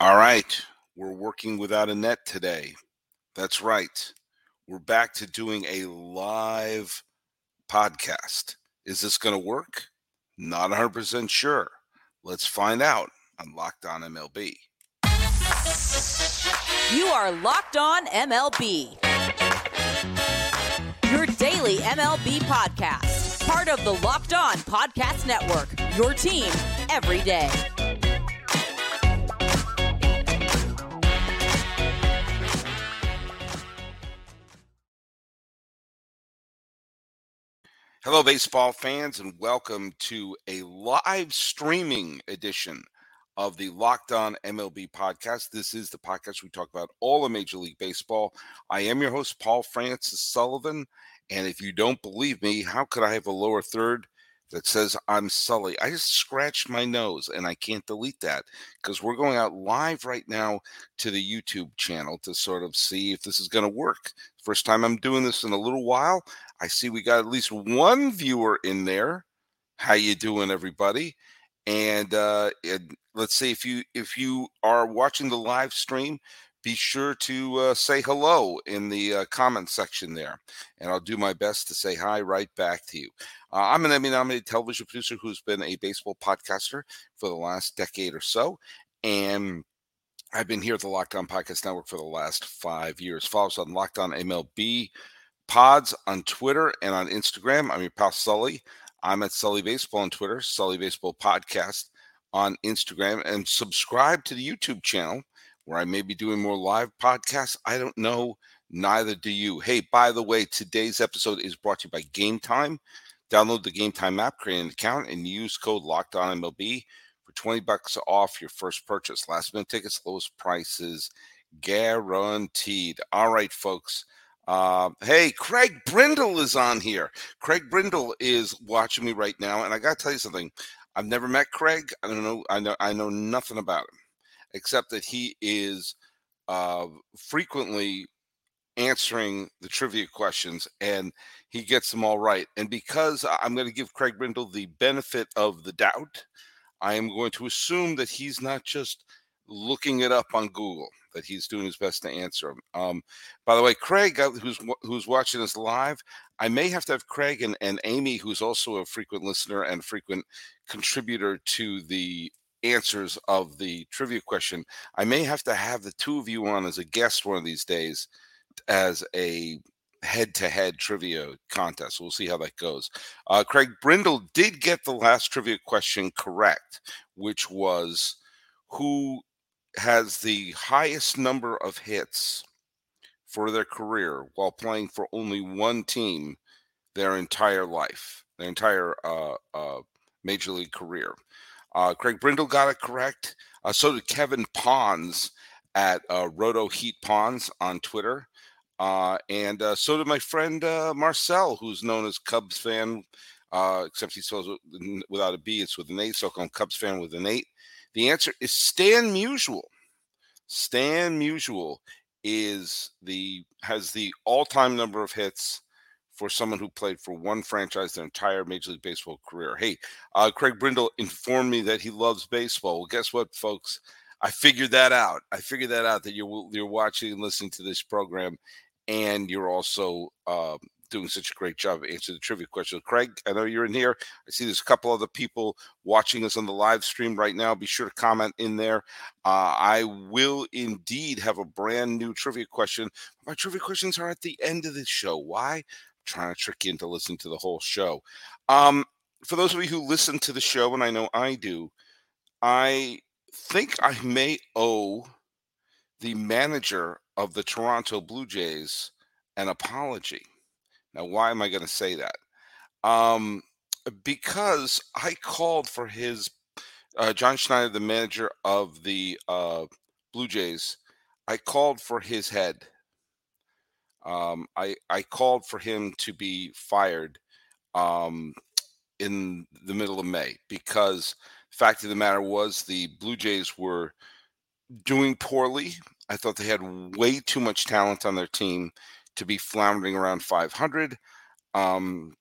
All right. We're working without a net today. That's right. We're back to doing a live podcast. Is this going to work? Not 100% sure. Let's find out on Locked On MLB. You are Locked On MLB. Your daily MLB podcast. Part of the Locked On Podcast Network. Your team every day. Hello, baseball fans, and welcome to a live streaming edition of the Locked On MLB podcast. This is the podcast we talk about all of Major League Baseball. I am your host, Paul Francis Sullivan. And if you don't believe me, how could I have a lower third that says I'm Sully? I just scratched my nose and I can't delete that because we're going out live right now to the YouTube channel to sort of see if this is going to work. First time I'm doing this in a little while. I see we got at least one viewer in there. How you doing, everybody? And, uh, and let's see if you if you are watching the live stream, be sure to uh, say hello in the uh, comment section there, and I'll do my best to say hi right back to you. Uh, I'm an Emmy-nominated television producer who's been a baseball podcaster for the last decade or so, and I've been here at the Locked On Podcast Network for the last five years. Follow us on Locked On MLB pods on Twitter and on Instagram. I'm your pal Sully. I'm at Sully Baseball on Twitter, Sully Baseball Podcast on Instagram, and subscribe to the YouTube channel where I may be doing more live podcasts. I don't know. Neither do you. Hey, by the way, today's episode is brought to you by Game Time. Download the Game Time app, create an account, and use code Locked On MLB for 20 bucks off your first purchase. Last minute tickets, lowest prices guaranteed. All right, folks. Uh, hey, Craig Brindle is on here. Craig Brindle is watching me right now, and I got to tell you something. I've never met Craig. I don't know. I know. I know nothing about him, except that he is uh, frequently answering the trivia questions, and he gets them all right. And because I'm going to give Craig Brindle the benefit of the doubt, I am going to assume that he's not just looking it up on Google that he's doing his best to answer them. Um, by the way, Craig, uh, who's who's watching us live, I may have to have Craig and, and Amy, who's also a frequent listener and frequent contributor to the answers of the trivia question. I may have to have the two of you on as a guest one of these days as a head-to-head trivia contest. We'll see how that goes. Uh, Craig Brindle did get the last trivia question correct, which was who has the highest number of hits for their career while playing for only one team their entire life, their entire uh, uh, major league career. Uh, Craig Brindle got it correct. Uh, so did Kevin Pons at uh, Roto Heat Pons on Twitter. Uh, and so did my friend Marcel, who's known as Cubs fan, except he spells it without a B, it's with an A, so I call him Cubs fan with an eight. The answer is Stan Musial. Stan Musial is the has the all-time number of hits for someone who played for one franchise their entire Major League Baseball career. Hey, uh, Craig Brindle informed me that he loves baseball. Well, guess what, folks? I figured that out. I figured that out that you're you're watching and listening to this program, and you're also uh, doing such a great job answering the trivia question. Craig, I know you're in here. I see there's a couple other people watching us on the live stream right now. Be sure to comment in there. Uh, I will indeed have a brand new trivia question. My trivia questions are at the end of the show. Why? Trying to trick you into listening to the whole show. Um, for those of you who listen to the show, and I know I do, I think I may owe the manager of the Toronto Blue Jays an apology. Now, why am I going to say that? Um, because I called for his uh, John Schneider, the manager of the uh, Blue Jays. I called for his head. Um, I I called for him to be fired um, in the middle of May because fact of the matter was the Blue Jays were doing poorly. I thought they had way too much talent on their team to be floundering around 500. Um,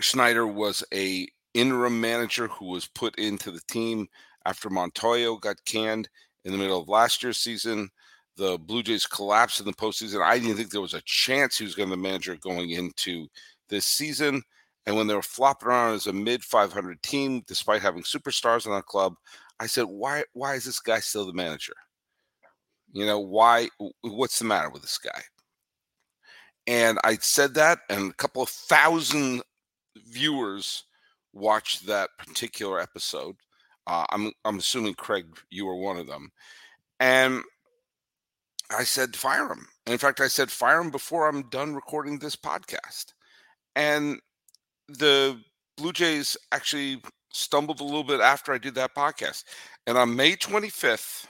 Schneider was a interim manager who was put into the team after Montoyo got canned in the middle of last year's season. The Blue Jays collapsed in the postseason. I didn't think there was a chance he was going to be manager going into this season. And when they were flopping around as a mid 500 team, despite having superstars in that club, I said, "Why? Why is this guy still the manager? You know, why? What's the matter with this guy?" And I said that, and a couple of thousand viewers watched that particular episode. Uh, I'm I'm assuming Craig, you were one of them, and I said fire him. And in fact, I said fire him before I'm done recording this podcast. And the Blue Jays actually stumbled a little bit after I did that podcast. And on May 25th,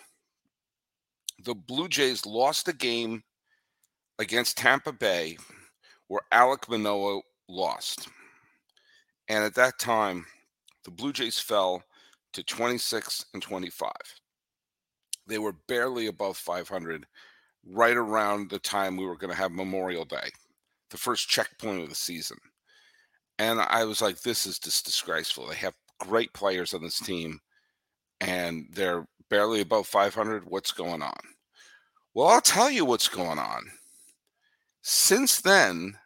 the Blue Jays lost a game against Tampa Bay where Alek Manoah lost. And at that time, the Blue Jays fell to 26 and 25. They were barely above 500 right around the time we were going to have Memorial Day, the first checkpoint of the season. And I was like, this is just disgraceful. They have great players on this team, and they're barely above 500. What's going on? Well, I'll tell you what's going on. Since then,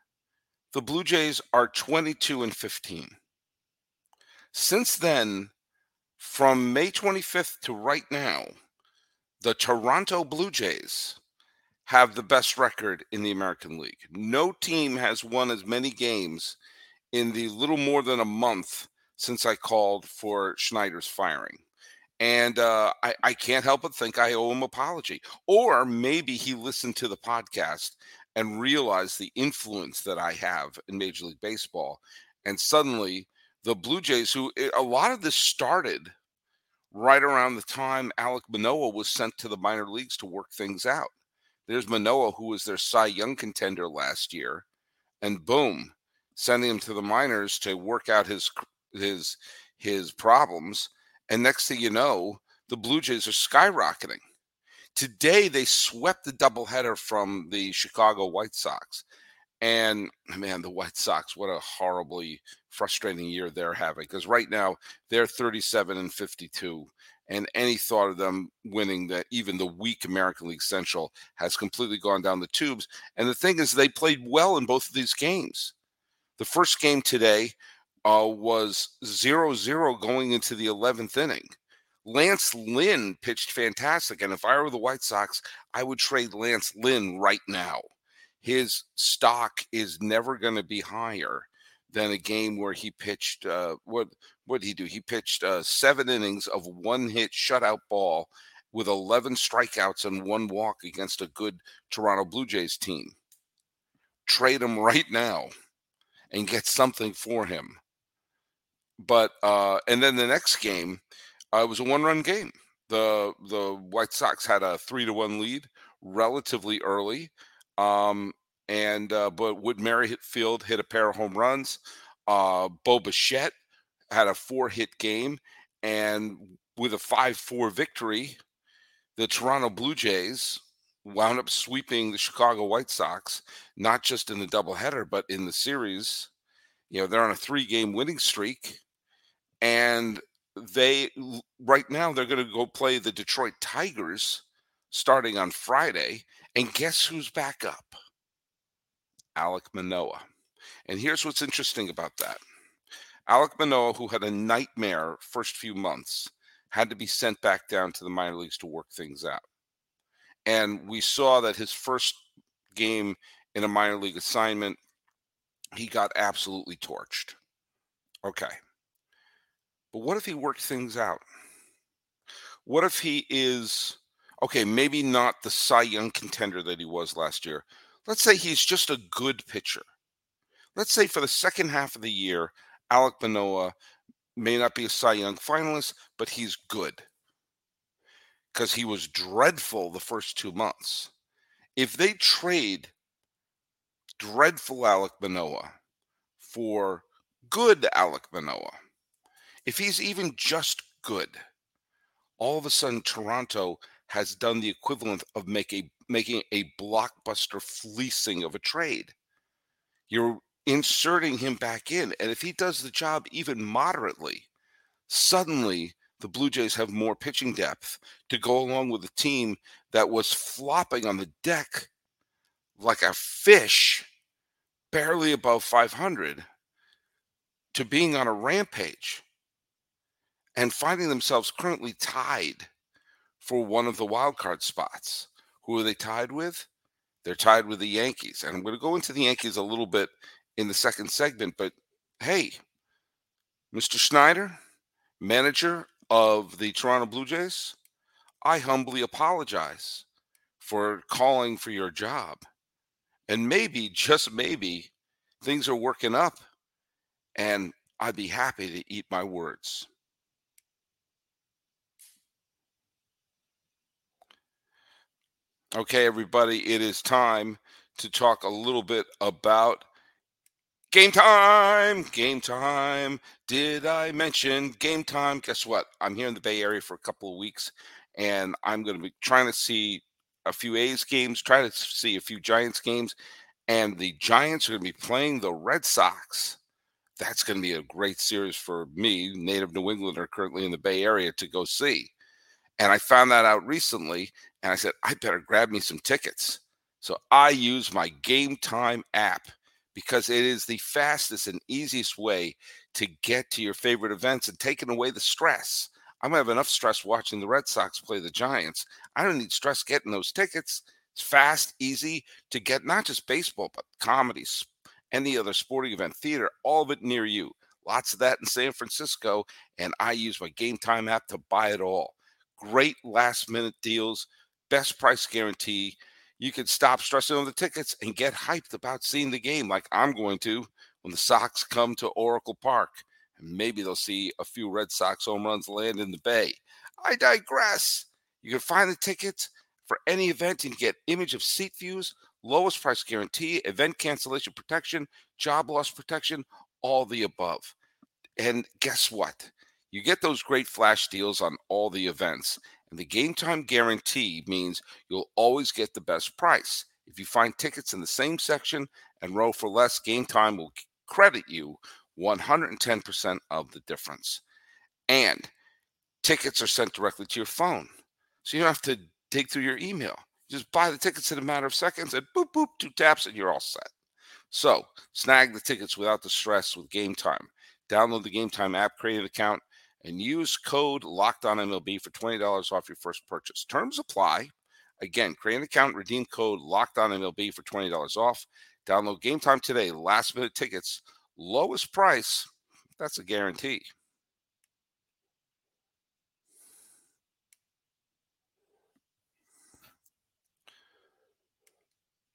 the Blue Jays are 22 and 15. Since then, from May 25th to right now, the Toronto Blue Jays have the best record in the American League. No team has won as many games in the little more than a month since I called for Schneider's firing. And uh, I, I can't help but think I owe him apology. Or maybe he listened to the podcast and realized the influence that I have in Major League Baseball. And suddenly, the Blue Jays, who eh, a lot of this started right around the time Alek Manoah was sent to the minor leagues to work things out. There's Manoah, who was their Cy Young contender last year, and boom, sending him to the minors to work out his his his problems. And next thing you know, the Blue Jays are skyrocketing. Today they swept the doubleheader from the Chicago White Sox. And man, the White Sox, what a horribly frustrating year they're having. Because right now they're 37 and 52 and any thought of them winning that even the weak American League Central has completely gone down the tubes. And the thing is, they played well in both of these games. The first game today uh, was 0 0 going into the 11th inning. Lance Lynn pitched fantastic. And if I were the White Sox, I would trade Lance Lynn right now. His stock is never going to be higher than a game where he pitched uh, what what did he do? He pitched uh, seven innings of one hit shutout ball with 11 strikeouts and one walk against a good Toronto Blue Jays team. Trade him right now and get something for him. But uh, and then the next game uh, was a one-run game. The the White Sox had a three to one lead relatively early. Um, and uh, but Whit Merrifield hit a pair of home runs. Uh, Bo Bichette had a four hit game, and with a five four victory, the Toronto Blue Jays wound up sweeping the Chicago White Sox, not just in the doubleheader, but in the series. You know, they're on a three game winning streak. And they, right now, they're going to go play the Detroit Tigers starting on Friday. And guess who's back up? Alek Manoah. And here's what's interesting about that. Alek Manoah, who had a nightmare first few months, had to be sent back down to the minor leagues to work things out. And we saw that his first game in a minor league assignment, he got absolutely torched. Okay. But what if he worked things out? What if he is, okay, maybe not the Cy Young contender that he was last year, Let's say he's just a good pitcher. Let's say for the second half of the year, Alek Manoah may not be a Cy Young finalist, but he's good because he was dreadful the first two months. If they trade dreadful Alek Manoah for good Alek Manoah, if he's even just good, all of a sudden Toronto has done the equivalent of make a, making a blockbuster fleecing of a trade. You're inserting him back in. And if he does the job even moderately, suddenly the Blue Jays have more pitching depth to go along with a team that was flopping on the deck like a fish, barely above 500, to being on a rampage and finding themselves currently tied for one of the wild card spots. Who are they tied with? They're tied with the Yankees. And I'm going to go into the Yankees a little bit in the second segment, but hey, Mr. Schneider, manager of the Toronto Blue Jays, I humbly apologize for calling for your job. And maybe, just maybe, things are working up and I'd be happy to eat my words. Okay, everybody, it is time to talk a little bit about game time. Game time. Did I mention game time? Guess what? I'm here in the Bay Area for a couple of weeks, and I'm going to be trying to see a few A's games, try to see a few Giants games, and the Giants are going to be playing the Red Sox. That's going to be a great series for me, native New Englander, currently in the Bay Area, to go see. And I found that out recently, and I said, I better grab me some tickets. So I use my Game Time app because it is the fastest and easiest way to get to your favorite events and taking away the stress. I'm gonna have enough stress watching the Red Sox play the Giants. I don't need stress getting those tickets. It's fast, easy to get not just baseball, but comedies, any other sporting event, theater, all of it near you. Lots of that in San Francisco, and I use my Game Time app to buy it all. Great last minute deals, best price guarantee. You can stop stressing on the tickets and get hyped about seeing the game like I'm going to when the Sox come to Oracle Park. And maybe they'll see a few Red Sox home runs land in the Bay. I digress. You can find the tickets for any event and get image of seat views, lowest price guarantee, event cancellation protection, job loss protection, all the above. And guess what? You get those great flash deals on all the events. And the game time guarantee means you'll always get the best price. If you find tickets in the same section and row for less, game time will credit you 110% of the difference. And tickets are sent directly to your phone. So you don't have to dig through your email. Just buy the tickets in a matter of seconds and boop, boop, two taps, and you're all set. So snag the tickets without the stress with Game Time. Download the Game Time app, create an account, and use code Locked On MLB for twenty dollars off your first purchase. Terms apply. Again, create an account, redeem code Locked On MLB for twenty dollars off. Download Game Time today. Last minute tickets, lowest price. That's a guarantee.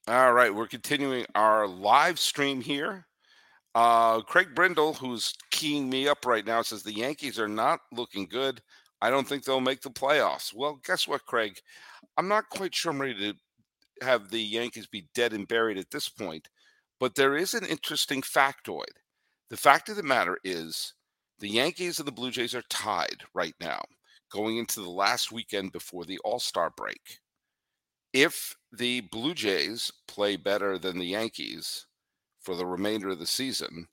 All right, we're continuing our live stream here uh, Craig Brindle, who's keying me up right now, says the Yankees are not looking good. I don't think they'll make the playoffs. Well, guess what, Craig? I'm not quite sure I'm ready to have the Yankees be dead and buried at this point, but there is an interesting factoid. The fact of the matter is the Yankees and the Blue Jays are tied right now, going into the last weekend before the All Star break. If the Blue Jays play better than the Yankees, for the remainder of the season,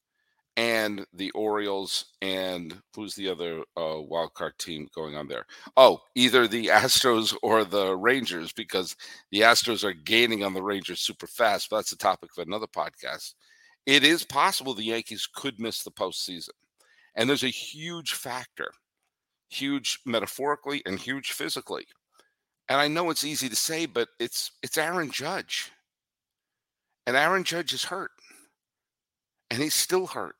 and the Orioles and who's the other uh, wild card team going on there? Oh, either the Astros or the Rangers, because the Astros are gaining on the Rangers super fast. But that's the topic of another podcast. It is possible the Yankees could miss the postseason, and there's a huge factor, huge metaphorically and huge physically. And I know it's easy to say, but it's it's Aaron Judge, and Aaron Judge is hurt and he's still hurt.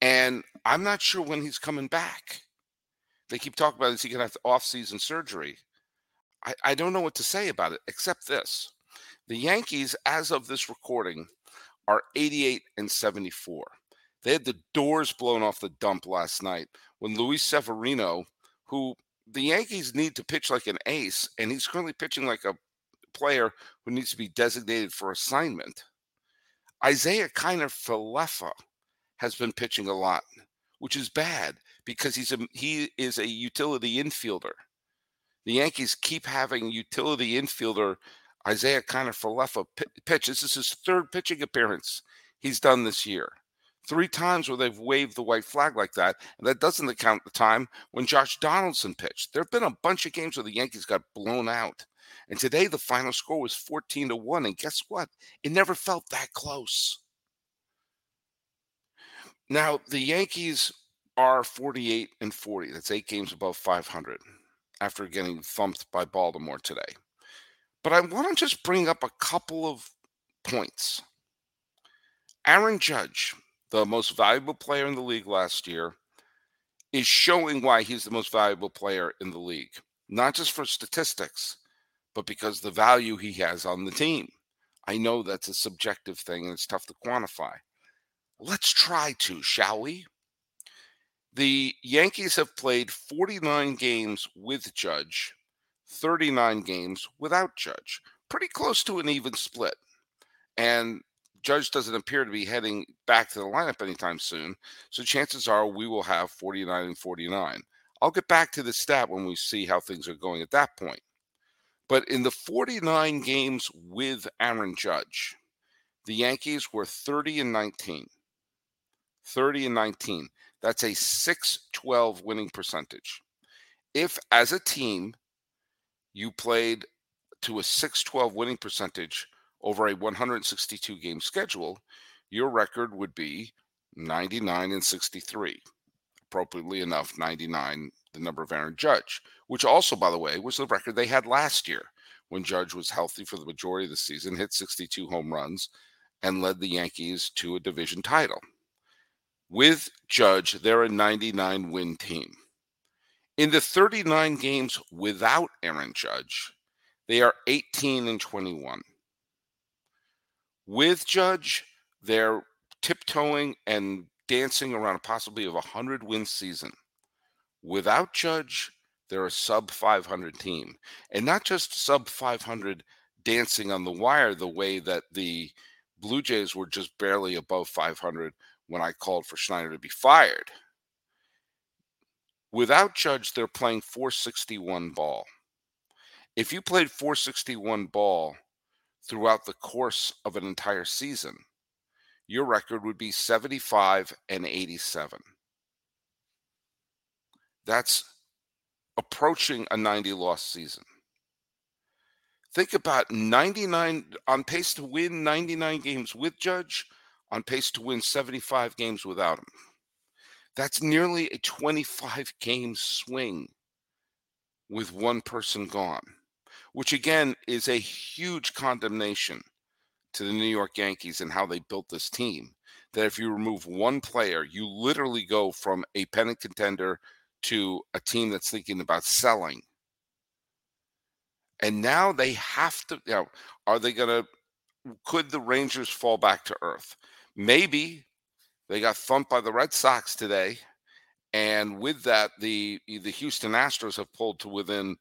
And I'm not sure when he's coming back. They keep talking about is he going to have off-season surgery? I, I don't know what to say about it except this: the Yankees, as of this recording, are 88 and 74. They had the doors blown off the dump last night when Luis Severino, who the Yankees need to pitch like an ace, and he's currently pitching like a player who needs to be designated for assignment. Isiah Kiner-Falefa has been pitching a lot, which is bad because he's a he is a utility infielder. The Yankees keep having utility infielder Isiah Kiner-Falefa pitch. This is his third pitching appearance he's done this year. Three times where they've waved the white flag like that. And that doesn't account the time when Josh Donaldson pitched. There have been a bunch of games where the Yankees got blown out. And today the final score was 14 to 1. And guess what? It never felt that close. Now, the Yankees are 48 and 40. That's eight games above 500 after getting thumped by Baltimore today. But I want to just bring up a couple of points. Aaron Judge, the most valuable player in the league last year, is showing why he's the most valuable player in the league, not just for statistics, but because the value he has on the team. I know that's a subjective thing and it's tough to quantify. Let's try to, shall we? The Yankees have played 49 games with Judge, 39 games without Judge. Pretty close to an even split. And Judge doesn't appear to be heading back to the lineup anytime soon. So chances are we will have 49 and 49. I'll get back to the stat when we see how things are going at that point. But in the 49 games with Aaron Judge, the Yankees were 30 and 19. 30 and 19. That's a 612 winning percentage. If, as a team, you played to a 612 winning percentage over a 162 game schedule, your record would be 99 and 63. Appropriately enough, 99, the number of Aaron Judge, which also, by the way, was the record they had last year when Judge was healthy for the majority of the season, hit 62 home runs, and led the Yankees to a division title. With Judge, they're a 99 win team. In the 39 games without Aaron Judge, they are 18 and 21. With Judge, they're tiptoeing and dancing around a possibility of a 100 win season. Without Judge, they're a sub 500 team. And not just sub 500 dancing on the wire the way that the Blue Jays were just barely above 500 when I called for Schneider to be fired. Without Judge, they're playing 461 ball. If you played 461 ball throughout the course of an entire season, your record would be 75 and 87. That's approaching a 90 loss season. Think about 99 on pace to win 99 games with Judge on pace to win 75 games without him. That's nearly a 25 game swing with one person gone, which again is a huge condemnation to the New York Yankees and how they built this team. That if you remove one player, you literally go from a pennant contender to a team that's thinking about selling. And now they have to, you know, are they going to, could the Rangers fall back to earth? Maybe they got thumped by the Red Sox today, and with that, the the Houston Astros have pulled to within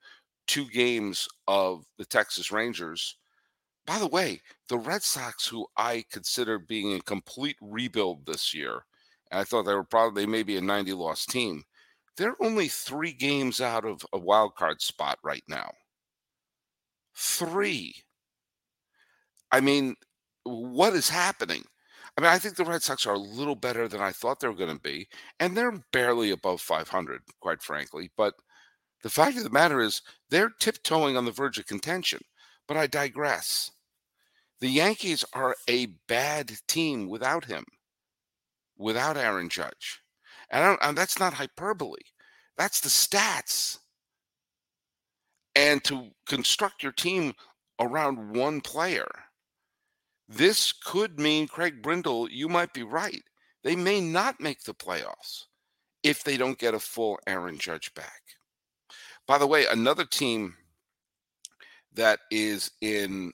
two games of the Texas Rangers. By the way, the Red Sox, who I consider being a complete rebuild this year, and I thought they were probably maybe a 90 loss team, they're only three games out of a wild card spot right now. Three. I mean, what is happening? I mean, I think the Red Sox are a little better than I thought they were going to be, and they're barely above 500, quite frankly. But the fact of the matter is, they're tiptoeing on the verge of contention. But I digress. The Yankees are a bad team without him, without Aaron Judge. And, and that's not hyperbole, that's the stats. And to construct your team around one player this could mean, Craig Brindle, you might be right. They may not make the playoffs if they don't get a full Aaron Judge back. By the way, another team that is in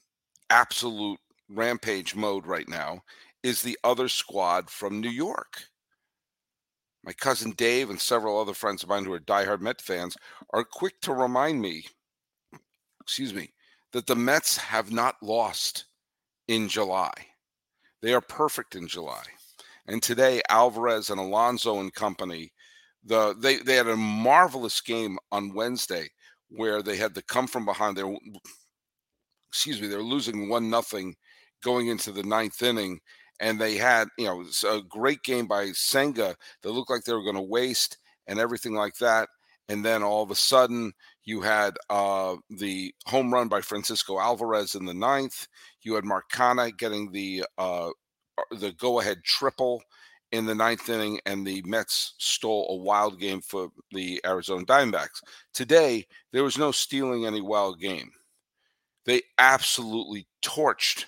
absolute rampage mode right now is the other squad from New York. My cousin Dave and several other friends of mine who are diehard Met fans are quick to remind me, excuse me, that the Mets have not lost in July. They are perfect in July. And today, Alvarez and Alonso and company, the they they had a marvelous game on Wednesday where they had to come from behind. They excuse me, they're losing one nothing going into the ninth inning, and they had you know a great game by Senga that looked like they were going to waste and everything like that. And then all of a sudden, you had uh, the home run by Francisco Alvarez in the ninth. You had Mark Canha getting the uh, the go ahead triple in the ninth inning, and the Mets stole a wild game for the Arizona Diamondbacks. Today, there was no stealing any wild game. They absolutely torched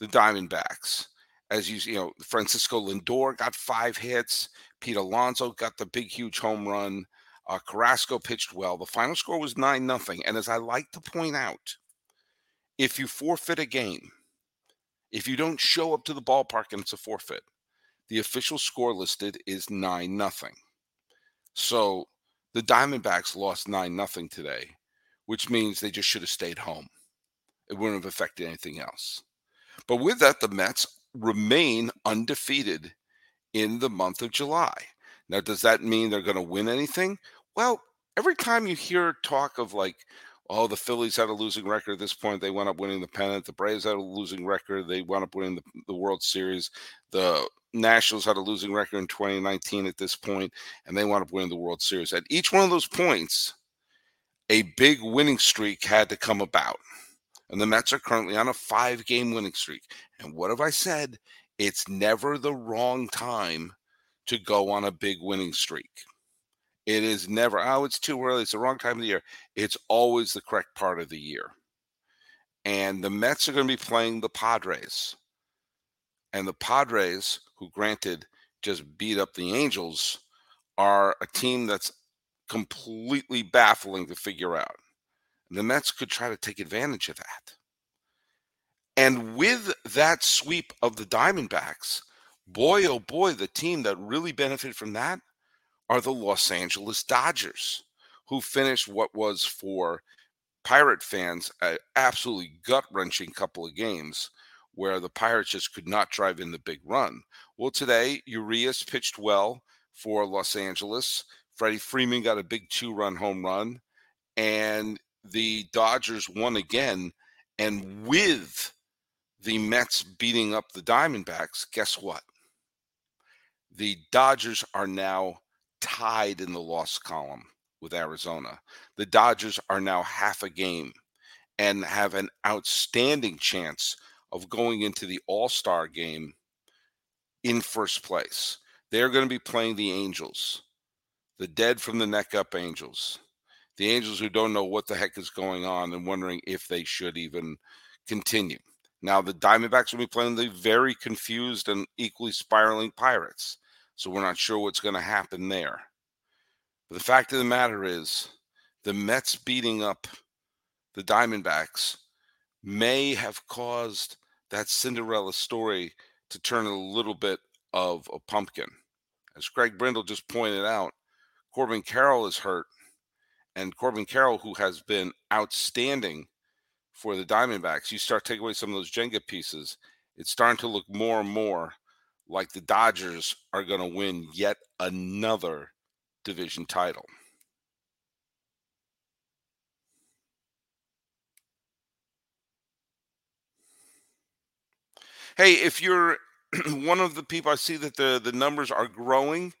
the Diamondbacks. As you, you know, Francisco Lindor got five hits. Pete Alonso got the big, huge home run. Uh, Carrasco pitched well. The final score was 9 nothing. And as I like to point out, if you forfeit a game, if you don't show up to the ballpark and it's a forfeit, the official score listed is 9 nothing. So the Diamondbacks lost 9 nothing today, which means they just should have stayed home. It wouldn't have affected anything else. But with that, the Mets remain undefeated in the month of July. Now, does that mean they're going to win anything? Well, every time you hear talk of like, oh, the Phillies had a losing record at this point, they went up winning the pennant. The Braves had a losing record, they wound up winning the, the World Series. The Nationals had a losing record in 2019 at this point, and they wound up winning the World Series. At each one of those points, a big winning streak had to come about. And the Mets are currently on a five game winning streak. And what have I said? It's never the wrong time to go on a big winning streak. It is never, oh, it's too early. It's the wrong time of the year. It's always the correct part of the year. And the Mets are going to be playing the Padres. And the Padres, who granted just beat up the Angels, are a team that's completely baffling to figure out. The Mets could try to take advantage of that. And with that sweep of the Diamondbacks, boy, oh boy, the team that really benefited from that are the Los Angeles Dodgers, who finished what was for Pirate fans an absolutely gut wrenching couple of games where the Pirates just could not drive in the big run. Well, today, Urias pitched well for Los Angeles. Freddie Freeman got a big two run home run, and the Dodgers won again. And with the Mets beating up the Diamondbacks, guess what? The Dodgers are now tied in the loss column with Arizona. The Dodgers are now half a game and have an outstanding chance of going into the All Star game in first place. They're going to be playing the Angels, the dead from the neck up Angels, the Angels who don't know what the heck is going on and wondering if they should even continue. Now, the Diamondbacks will be playing the very confused and equally spiraling Pirates. So we're not sure what's going to happen there. But the fact of the matter is, the Mets beating up the Diamondbacks may have caused that Cinderella story to turn a little bit of a pumpkin. As Craig Brindle just pointed out, Corbin Carroll is hurt. And Corbin Carroll, who has been outstanding for the Diamondbacks, you start taking away some of those Jenga pieces, it's starting to look more and more like the Dodgers are going to win yet another division title. Hey, if you're one of the people, I see that the the numbers are growing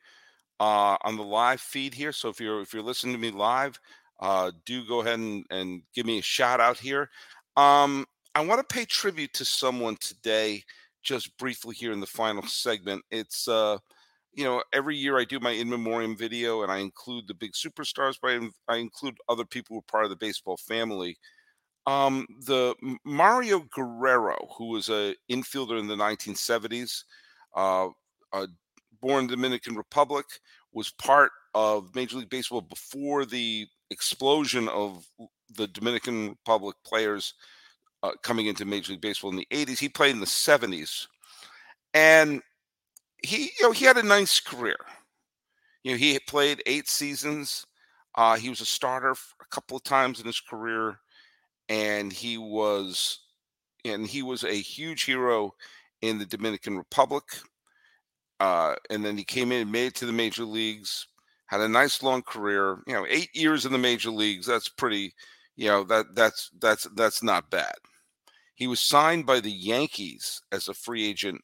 uh, on the live feed here. So if you're if you're listening to me live, uh, do go ahead and, and give me a shout out here. Um, I want to pay tribute to someone today just briefly here in the final segment. It's uh, you know, every year I do my in memoriam video and I include the big superstars, but I, I include other people who are part of the baseball family. Um, the Mario Guerrero, who was a infielder in the 1970s, uh, uh, born Dominican Republic, was part of Major League Baseball before the explosion of the Dominican Republic players uh, coming into Major League Baseball in the 80s. He played in the 70s. And he, you know, he had a nice career. You know, he played eight seasons. Uh, he was a starter a couple of times in his career, and he was, and he was a huge hero in the Dominican Republic. Uh, and then he came in made it to the major leagues. Had a nice long career. You know, eight years in the major leagues. That's pretty you know that that's that's that's not bad. He was signed by the Yankees as a free agent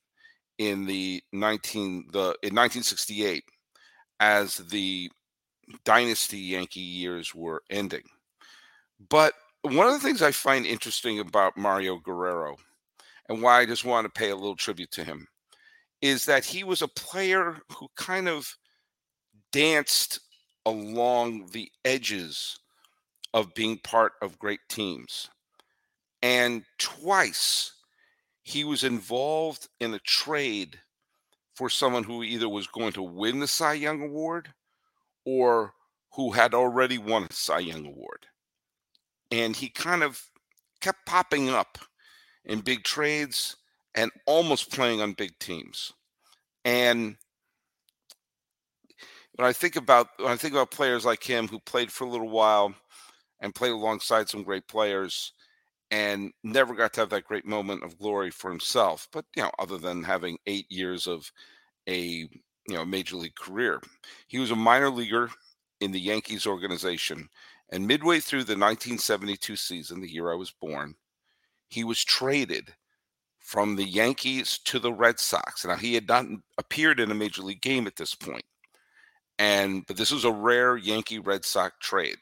in the 19 the in 1968 as the dynasty Yankee years were ending. But one of the things I find interesting about Mario Guerrero and why I just want to pay a little tribute to him is that he was a player who kind of danced along the edges of being part of great teams. And twice he was involved in a trade for someone who either was going to win the Cy Young Award or who had already won a Cy Young Award. And he kind of kept popping up in big trades and almost playing on big teams. And when I think about when I think about players like him who played for a little while and played alongside some great players and never got to have that great moment of glory for himself, but you know, other than having eight years of a you know major league career, he was a minor leaguer in the Yankees organization. And midway through the 1972 season, the year I was born, he was traded from the Yankees to the Red Sox. Now he had not appeared in a major league game at this point, and but this was a rare Yankee Red Sox trade,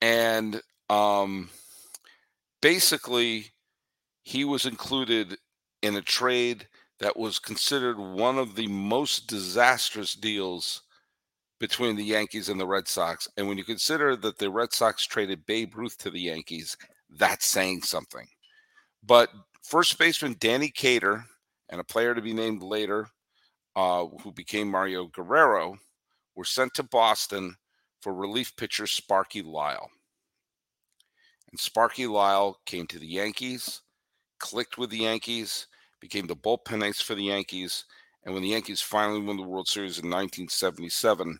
and um, basically he was included in a trade that was considered one of the most disastrous deals between the Yankees and the Red Sox. And when you consider that the Red Sox traded Babe Ruth to the Yankees, that's saying something. But first baseman Danny Cater and a player to be named later, uh, who became Mario Guerrero, were sent to Boston for relief pitcher Sparky Lyle. And Sparky Lyle came to the Yankees, clicked with the Yankees, became the bullpen ace for the Yankees. And when the Yankees finally won the World Series in 1977,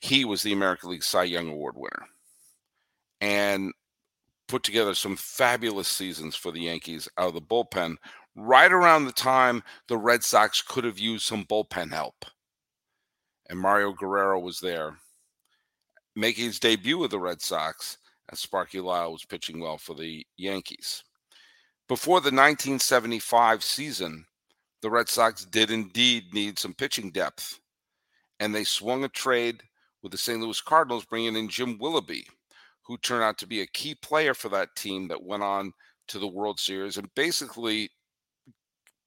he was the American League Cy Young Award winner. And put together some fabulous seasons for the Yankees out of the bullpen right around the time the Red Sox could have used some bullpen help. And Mario Guerrero was there making his debut with the Red Sox as Sparky Lyle was pitching well for the Yankees. Before the 1975 season, the Red Sox did indeed need some pitching depth, and they swung a trade with the St. Louis Cardinals, bringing in Jim Willoughby, who turned out to be a key player for that team that went on to the World Series and basically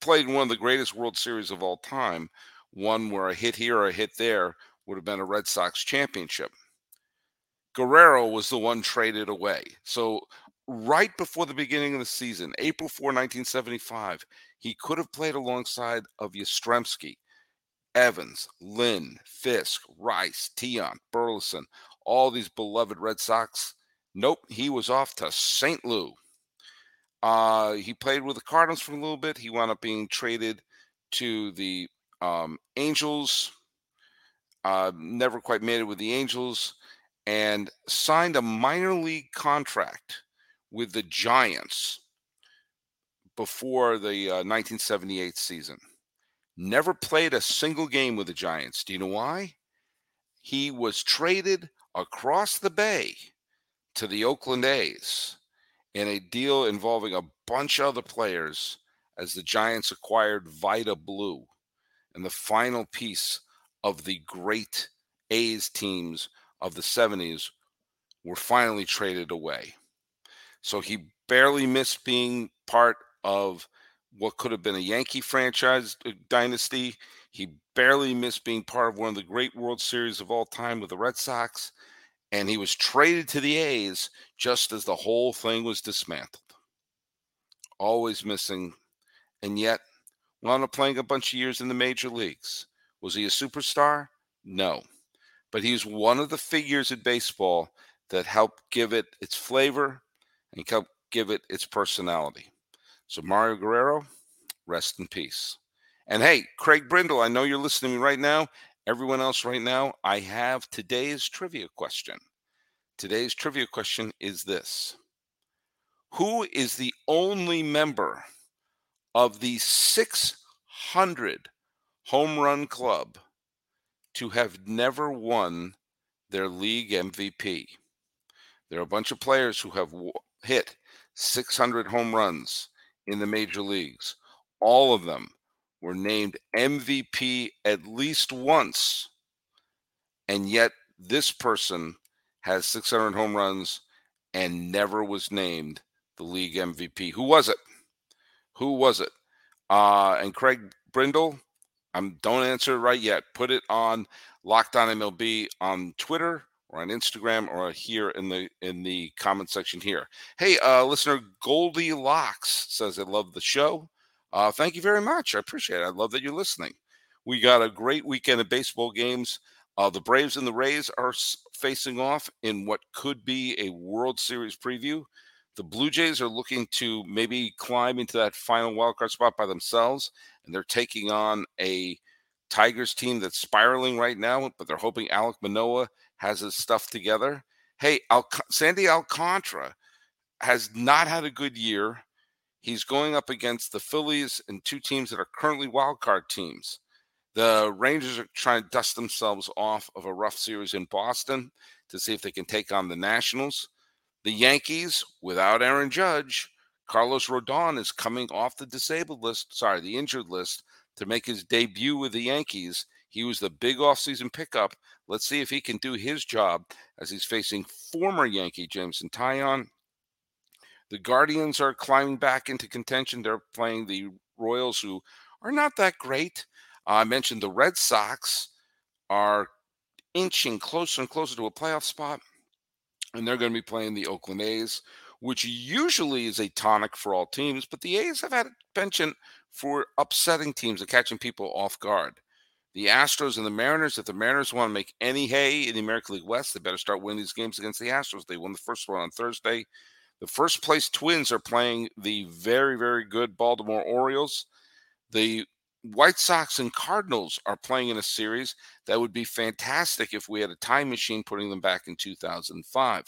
played in one of the greatest World Series of all time, one where a hit here or a hit there would have been a Red Sox championship. Guerrero was the one traded away. So, right before the beginning of the season, April 4, 1975, he could have played alongside of Yastrzemski, Evans, Lynn, Fisk, Rice, Tiant, Burleson, all these beloved Red Sox. Nope, he was off to St. Louis. Uh, he played with the Cardinals for a little bit. He wound up being traded to the um, Angels. Uh, never quite made it with the Angels and signed a minor league contract with the Giants before the uh, 1978 season. Never played a single game with the Giants. Do you know why? He was traded across the bay to the Oakland A's in a deal involving a bunch of other players as the Giants acquired Vida Blue and the final piece of the great A's teams of the 70s were finally traded away. So he barely missed being part of what could have been a Yankee franchise uh, dynasty. He barely missed being part of one of the great World Series of all time with the Red Sox and he was traded to the A's just as the whole thing was dismantled. Always missing, and yet wound up playing a bunch of years in the major leagues. Was he a superstar? No. But he was one of the figures in baseball that helped give it its flavor and helped give it its personality. So, Mario Guerrero, rest in peace. And hey, Craig Brindle, I know you're listening to me right now, Everyone else, right now, I have today's trivia question. Today's trivia question is this Who is the only member of the 600 home run club to have never won their league MVP? There are a bunch of players who have hit 600 home runs in the major leagues. all of them were named MVP at least once. And yet, this person has 600 home runs and never was named the league MVP. Who was it? Who was it? Uh, and Craig Brindle, I'm don't answer right yet. Put it on Locked On MLB on Twitter or on Instagram or here in the in the comment section here. Hey, uh, listener Goldie Locks says I love the show. Uh, thank you very much. I appreciate it. I love that you're listening. We got a great weekend of baseball games. Uh, the Braves and the Rays are facing off in what could be a World Series preview. The Blue Jays are looking to maybe climb into that final wildcard spot by themselves, and they're taking on a Tigers team that's spiraling right now, but they're hoping Alek Manoah has his stuff together. Hey, Al- Sandy Alcantara has not had a good year. He's going up against the Phillies and two teams that are currently wildcard teams. The Rangers are trying to dust themselves off of a rough series in Boston to see if they can take on the Nationals. The Yankees, without Aaron Judge, Carlos Rodon is coming off the disabled list, sorry, the injured list, to make his debut with the Yankees. He was the big offseason pickup. Let's see if he can do his job as he's facing former Yankee Jameson Taillon. The Guardians are climbing back into contention. They're playing the Royals, who are not that great. Uh, I mentioned the Red Sox are inching closer and closer to a playoff spot, and they're going to be playing the Oakland A's, which usually is a tonic for all teams, but the A's have had a penchant for upsetting teams and catching people off guard. The Astros and the Mariners, if the Mariners want to make any hay in the American League West, they better start winning these games against the Astros. They won the first one on Thursday. The first place Twins are playing the very, very good Baltimore Orioles. The White Sox and Cardinals are playing in a series that would be fantastic if we had a time machine putting them back in 2005.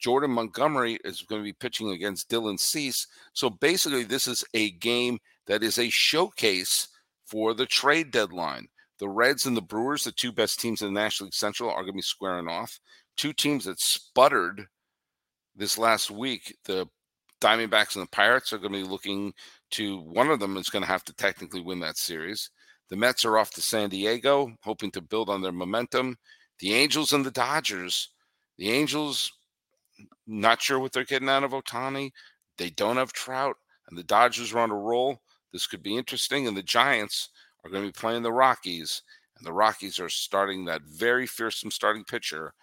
Jordan Montgomery is going to be pitching against Dylan Cease. So basically, this is a game that is a showcase for the trade deadline. The Reds and the Brewers, the two best teams in the National League Central, are going to be squaring off. Two teams that sputtered this last week. The Diamondbacks and the Pirates are going to be looking to one of them is going to have to technically win that series. The Mets are off to San Diego, hoping to build on their momentum. The Angels and the Dodgers. The Angels, not sure what they're getting out of Ohtani. They don't have Trout, and the Dodgers are on a roll. This could be interesting. And the Giants are going to be playing the Rockies, and the Rockies are starting that very fearsome starting pitcher,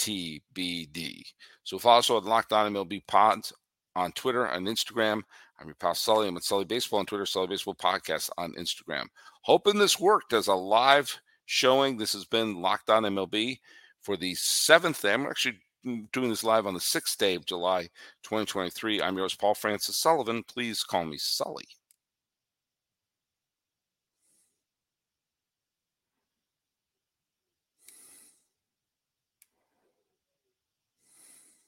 TBD. So follow us on Locked On MLB Pods on Twitter and Instagram. I'm your pal Sully. I'm at Sully Baseball on Twitter, Sully Baseball Podcast on Instagram. Hoping this worked as a live showing. This has been Locked On MLB for the seventh day. I'm actually doing this live on the sixth day of July 2023. I'm yours, Paul Francis Sullivan. Please call me Sully.